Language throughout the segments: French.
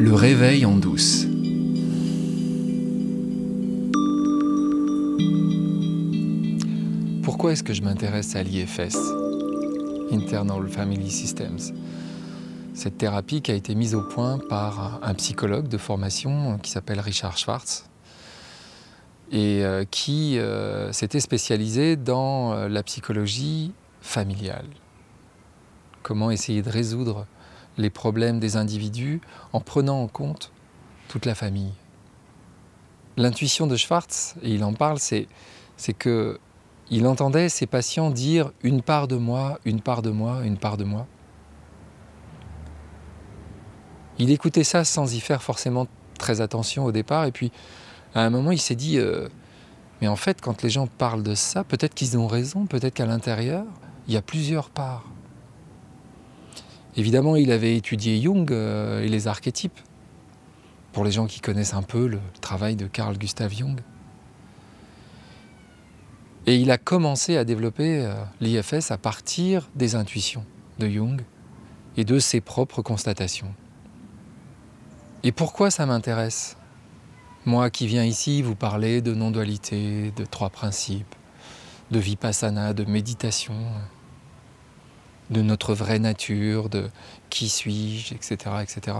Le réveil en douce. Pourquoi est-ce que je m'intéresse à l'IFS, Internal Family Systems? Cette thérapie qui a été mise au point par un psychologue de formation qui s'appelle Richard Schwartz et euh, qui euh, s'était spécialisé dans euh, la psychologie familiale. Comment essayer de résoudre les problèmes des individus en prenant en compte toute la famille. L'intuition de Schwartz, et il en parle, c'est, que il entendait ses patients dire une part de moi, une part de moi, une part de moi. Il écoutait ça sans y faire forcément très attention au départ, et puis à un moment il s'est dit, euh, mais en fait quand les gens parlent de ça, peut-être qu'ils ont raison, peut-être qu'à l'intérieur, il y a plusieurs parts. Évidemment, il avait étudié Jung euh, et les archétypes, pour les gens qui connaissent un peu le travail de Carl Gustav Jung. Et il a commencé à développer euh, l'IFS à partir des intuitions de Jung et de ses propres constatations. Et pourquoi ça m'intéresse? Moi qui viens ici vous parler de non-dualité, de trois principes, de vipassana, de méditation, de notre vraie nature, de qui suis-je, etc., etc.,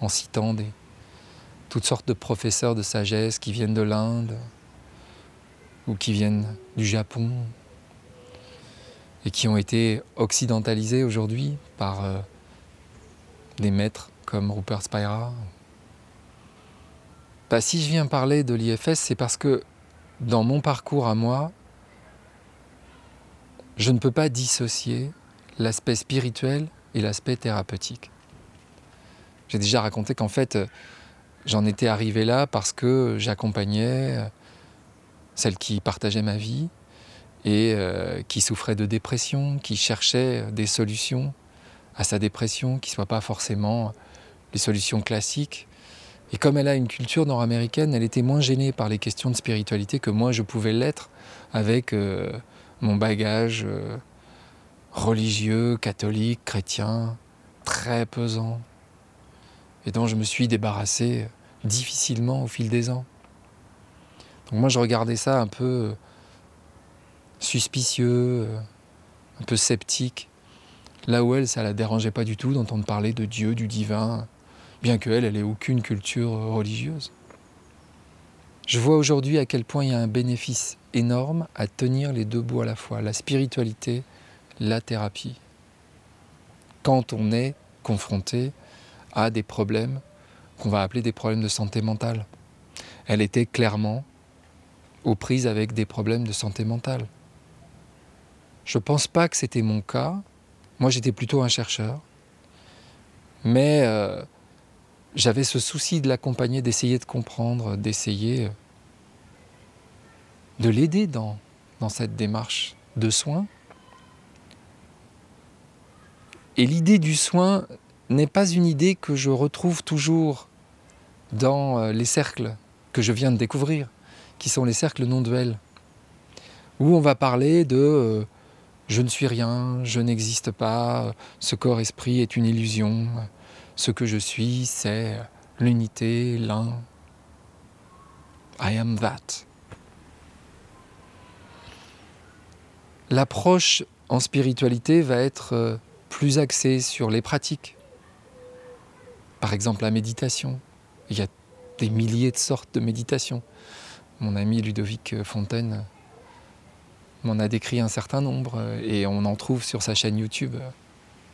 en, citant des, toutes sortes de professeurs de sagesse qui viennent de l'Inde ou qui viennent du Japon et qui ont été occidentalisés aujourd'hui par euh, des maîtres comme Rupert Spira. Bah, si je viens parler de l'IFS, c'est parce que dans mon parcours à moi, je ne peux pas dissocier l'aspect spirituel et l'aspect thérapeutique. J'ai déjà raconté qu'en fait, j'en étais arrivé là parce que j'accompagnais euh, celle qui partageait ma vie et euh, qui souffrait de dépression, qui cherchait des solutions à sa dépression qui ne soient pas forcément les solutions classiques. Et comme elle a une culture nord-américaine, elle était moins gênée par les questions de spiritualité que moi je pouvais l'être avec euh, mon bagage religieux, catholique, chrétien, très pesant, et dont je me suis débarrassé difficilement au fil des ans. Donc moi je regardais ça un peu suspicieux, un peu sceptique, là où elle, ça la dérangeait pas du tout d'entendre parler de Dieu, du divin, bien qu'elle, elle ait aucune culture religieuse. Je vois aujourd'hui à quel point il y a un bénéfice énorme à tenir les deux bouts à la fois, la spiritualité la thérapie quand on est confronté à des problèmes qu'on va appeler des problèmes de santé mentale. Elle était clairement aux prises avec des problèmes de santé mentale. Je ne pense pas que c'était mon cas. Moi, j'étais plutôt un chercheur. Mais euh, j'avais ce souci de l'accompagner, d'essayer de comprendre, d'essayer de l'aider dans cette démarche de soins et l'idée du soin n'est pas une idée que je retrouve toujours dans euh, les cercles que je viens de découvrir, qui sont les cercles non duels, où on va parler de euh, je ne suis rien, je n'existe pas, ce corps-esprit est une illusion, ce que je suis, c'est l'unité, l'un. I am that. L'approche en spiritualité va être euh, plus axé sur les pratiques. Par exemple, la méditation. Il y a des milliers de sortes de méditation. Mon ami Ludovic Fontaine m'en a décrit un certain nombre et on en trouve sur sa chaîne YouTube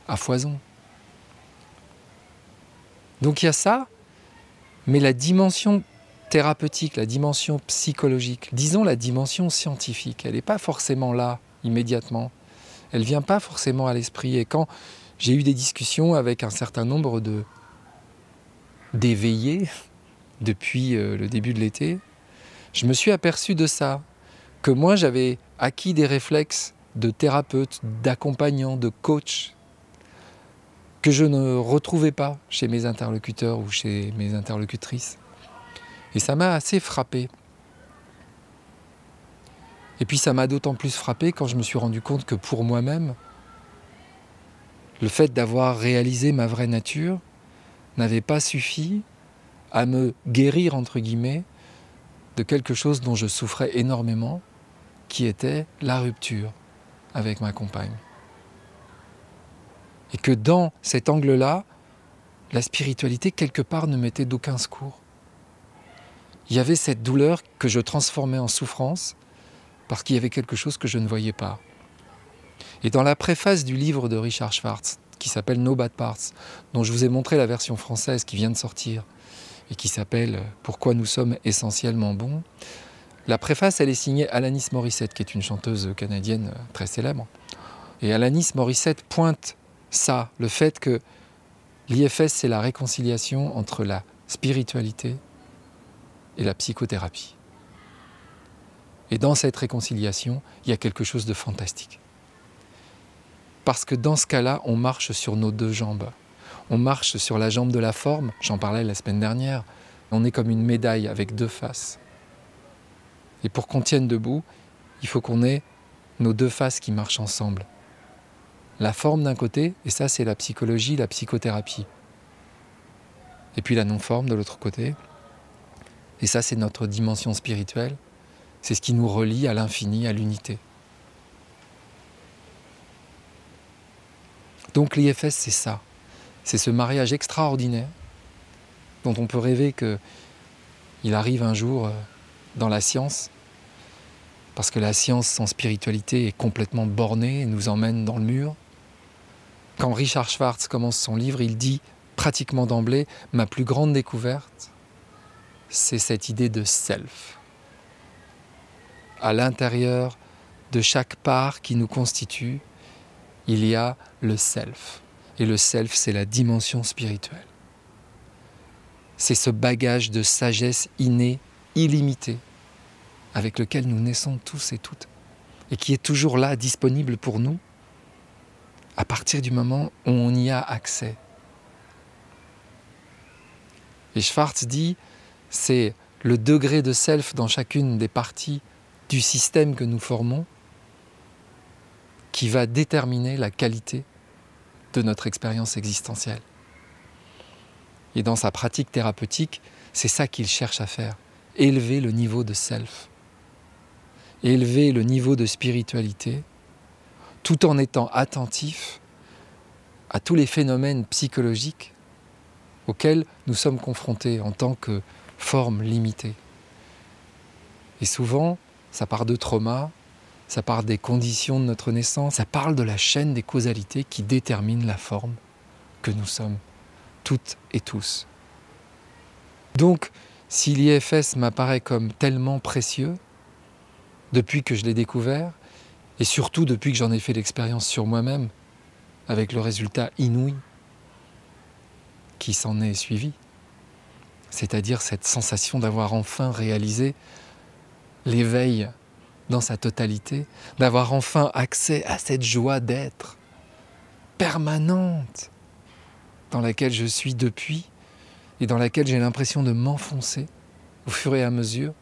à foison. Donc il y a ça, mais la dimension thérapeutique, la dimension psychologique, disons la dimension scientifique, elle n'est pas forcément là immédiatement elle vient pas forcément à l'esprit. Et quand j'ai eu des discussions avec un certain nombre de d'éveillés depuis euh, le début de l'été, je me suis aperçu de ça, que moi j'avais acquis des réflexes de thérapeute, d'accompagnant, de coach, que je ne retrouvais pas chez mes interlocuteurs ou chez mes interlocutrices. Et ça m'a assez frappé. Et puis ça m'a d'autant plus frappé quand je me suis rendu compte que pour moi-même, le fait d'avoir réalisé ma vraie nature n'avait pas suffi à me guérir, entre guillemets, de quelque chose dont je souffrais énormément, qui était la rupture avec ma compagne. Et que dans cet angle-là, la spiritualité, quelque part, ne mettait d'aucun secours. Il y avait cette douleur que je transformais en souffrance parce qu'il y avait quelque chose que je ne voyais pas. Et dans la préface du livre de Richard Schwartz, qui s'appelle No Bad Parts, dont je vous ai montré la version française qui vient de sortir, et qui s'appelle Pourquoi nous sommes essentiellement bons, la préface, elle est signée Alanis Morissette, qui est une chanteuse canadienne très célèbre. Et Alanis Morissette pointe ça, le fait que l'IFS, c'est la réconciliation entre la spiritualité et la psychothérapie. Et dans cette réconciliation, il y a quelque chose de fantastique. Parce que dans ce cas-là, on marche sur nos deux jambes. On marche sur la jambe de la forme, j'en parlais la semaine dernière. On est comme une médaille avec deux faces. Et pour qu'on tienne debout, il faut qu'on ait nos deux faces qui marchent ensemble. La forme d'un côté, et ça c'est la psychologie, la psychothérapie. Et puis la non-forme de l'autre côté. Et ça c'est notre dimension spirituelle. C'est ce qui nous relie à l'infini, à l'unité. Donc l'IFS c'est ça. C'est ce mariage extraordinaire dont on peut rêver qu'il arrive un jour euh, dans la science, parce que la science sans spiritualité est complètement bornée et nous emmène dans le mur. Quand Richard Schwartz commence son livre, il dit pratiquement d'emblée, ma plus grande découverte, c'est cette idée de self. À l'intérieur de chaque part qui nous constitue, il y a le self. Et le self, c'est la dimension spirituelle. C'est ce bagage de sagesse innée illimité avec lequel nous naissons tous et toutes et qui est toujours là, disponible pour nous, à partir du moment où on y a accès. Et Schwartz dit, c'est le degré de self dans chacune des parties du système que nous formons qui va déterminer la qualité de notre expérience existentielle. Et dans sa pratique thérapeutique, c'est ça qu'il cherche à faire élever le niveau de self, élever le niveau de spiritualité, tout en étant attentif à tous les phénomènes psychologiques auxquels nous sommes confrontés en tant que forme limitée. Et souvent, ça part de traumas, ça part des conditions de notre naissance, ça parle de la chaîne des causalités qui détermine la forme que nous sommes, toutes et tous. Donc, si l'IFS m'apparaît comme tellement précieux, depuis que je l'ai découvert, et surtout depuis que j'en ai fait l'expérience sur moi-même, avec le résultat inouï qui s'en est suivi, c'est-à-dire cette sensation d'avoir enfin réalisé l'éveil dans sa totalité, d'avoir enfin accès à cette joie d'être permanente dans laquelle je suis depuis et dans laquelle j'ai l'impression de m'enfoncer au fur et à mesure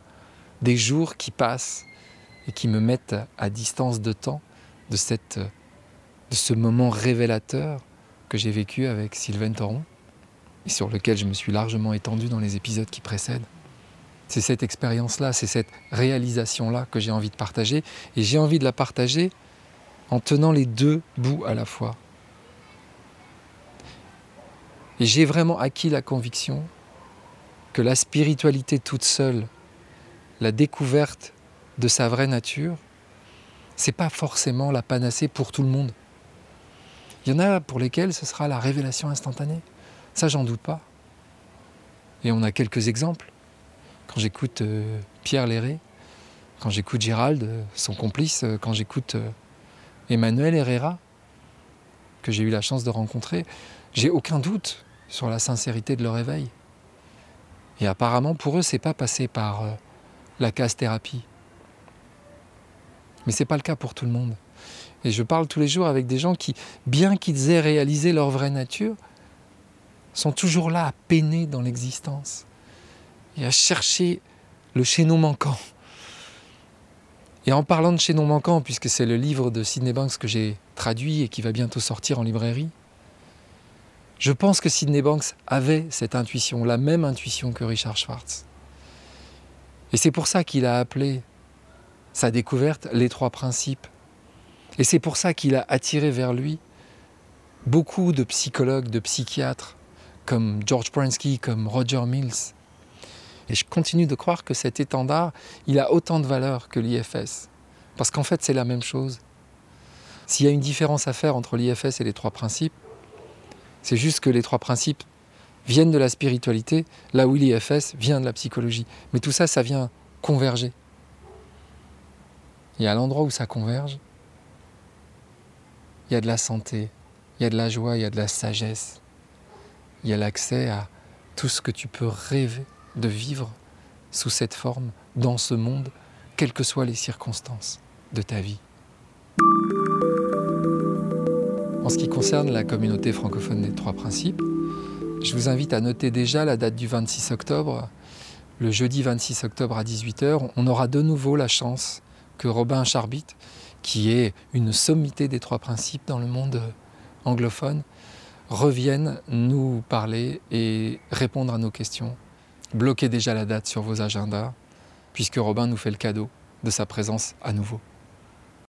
des jours qui passent et qui me mettent à distance de temps de, cette, ce moment révélateur que j'ai vécu avec Sylvain Toron et sur lequel je me suis largement étendu dans les épisodes qui précèdent. C'est cette expérience-là, c'est cette réalisation-là que j'ai envie de partager et j'ai envie de la partager en tenant les deux bouts à la fois. Et j'ai vraiment acquis la conviction que la spiritualité toute seule, la découverte de sa vraie nature, c'est pas forcément la panacée pour tout le monde. Il y en a pour lesquels ce sera la révélation instantanée. Ça, j'en doute pas. Et on a quelques exemples. Quand j'écoute euh, Pierre Léré, quand j'écoute Gérald, euh, son complice, euh, quand j'écoute Emmanuel Herrera, que j'ai eu la chance de rencontrer, j'ai aucun doute sur la sincérité de leur éveil. Et apparemment, pour eux, c'est pas passé par la casse-thérapie. Mais c'est pas le cas pour tout le monde. Et je parle tous les jours avec des gens qui, bien qu'ils aient réalisé leur vraie nature, sont toujours là à peiner dans l'existence et à chercher le chaînon manquant. Et en parlant de chaînon manquant, puisque c'est le livre de Sidney Banks que j'ai traduit et qui va bientôt sortir en librairie, Je pense que Sidney Banks avait cette intuition, la même intuition que Richard Schwartz. Et c'est pour ça qu'il a appelé sa découverte les trois principes. Et c'est pour ça qu'il a attiré vers lui beaucoup de psychologues, de psychiatres, comme George Pransky, comme Roger Mills. Et je continue de croire que cet étendard, il a autant de valeur que l'IFS. Parce qu'en fait, c'est la même chose. S'il y a une différence à faire entre l'IFS et les trois principes, c'est juste que les trois principes viennent de la spiritualité, là où l'IFS vient de la psychologie. Mais tout ça, ça vient converger. Et à l'endroit où ça converge, il y a de la santé, il y a de la joie, il y a de la sagesse, il y a l'accès à tout ce que tu peux rêver de vivre sous cette forme, dans ce monde, quelles que soient les circonstances de ta vie. En ce qui concerne la communauté francophone des trois principes, je vous invite à noter déjà la date du 26 octobre. Le jeudi 26 octobre à 18h, on aura de nouveau la chance que Robin Charbit, qui est une sommité des trois principes dans le monde anglophone, revienne nous parler et répondre à nos questions. Bloquez déjà la date sur vos agendas, puisque Robin nous fait le cadeau de sa présence à nouveau.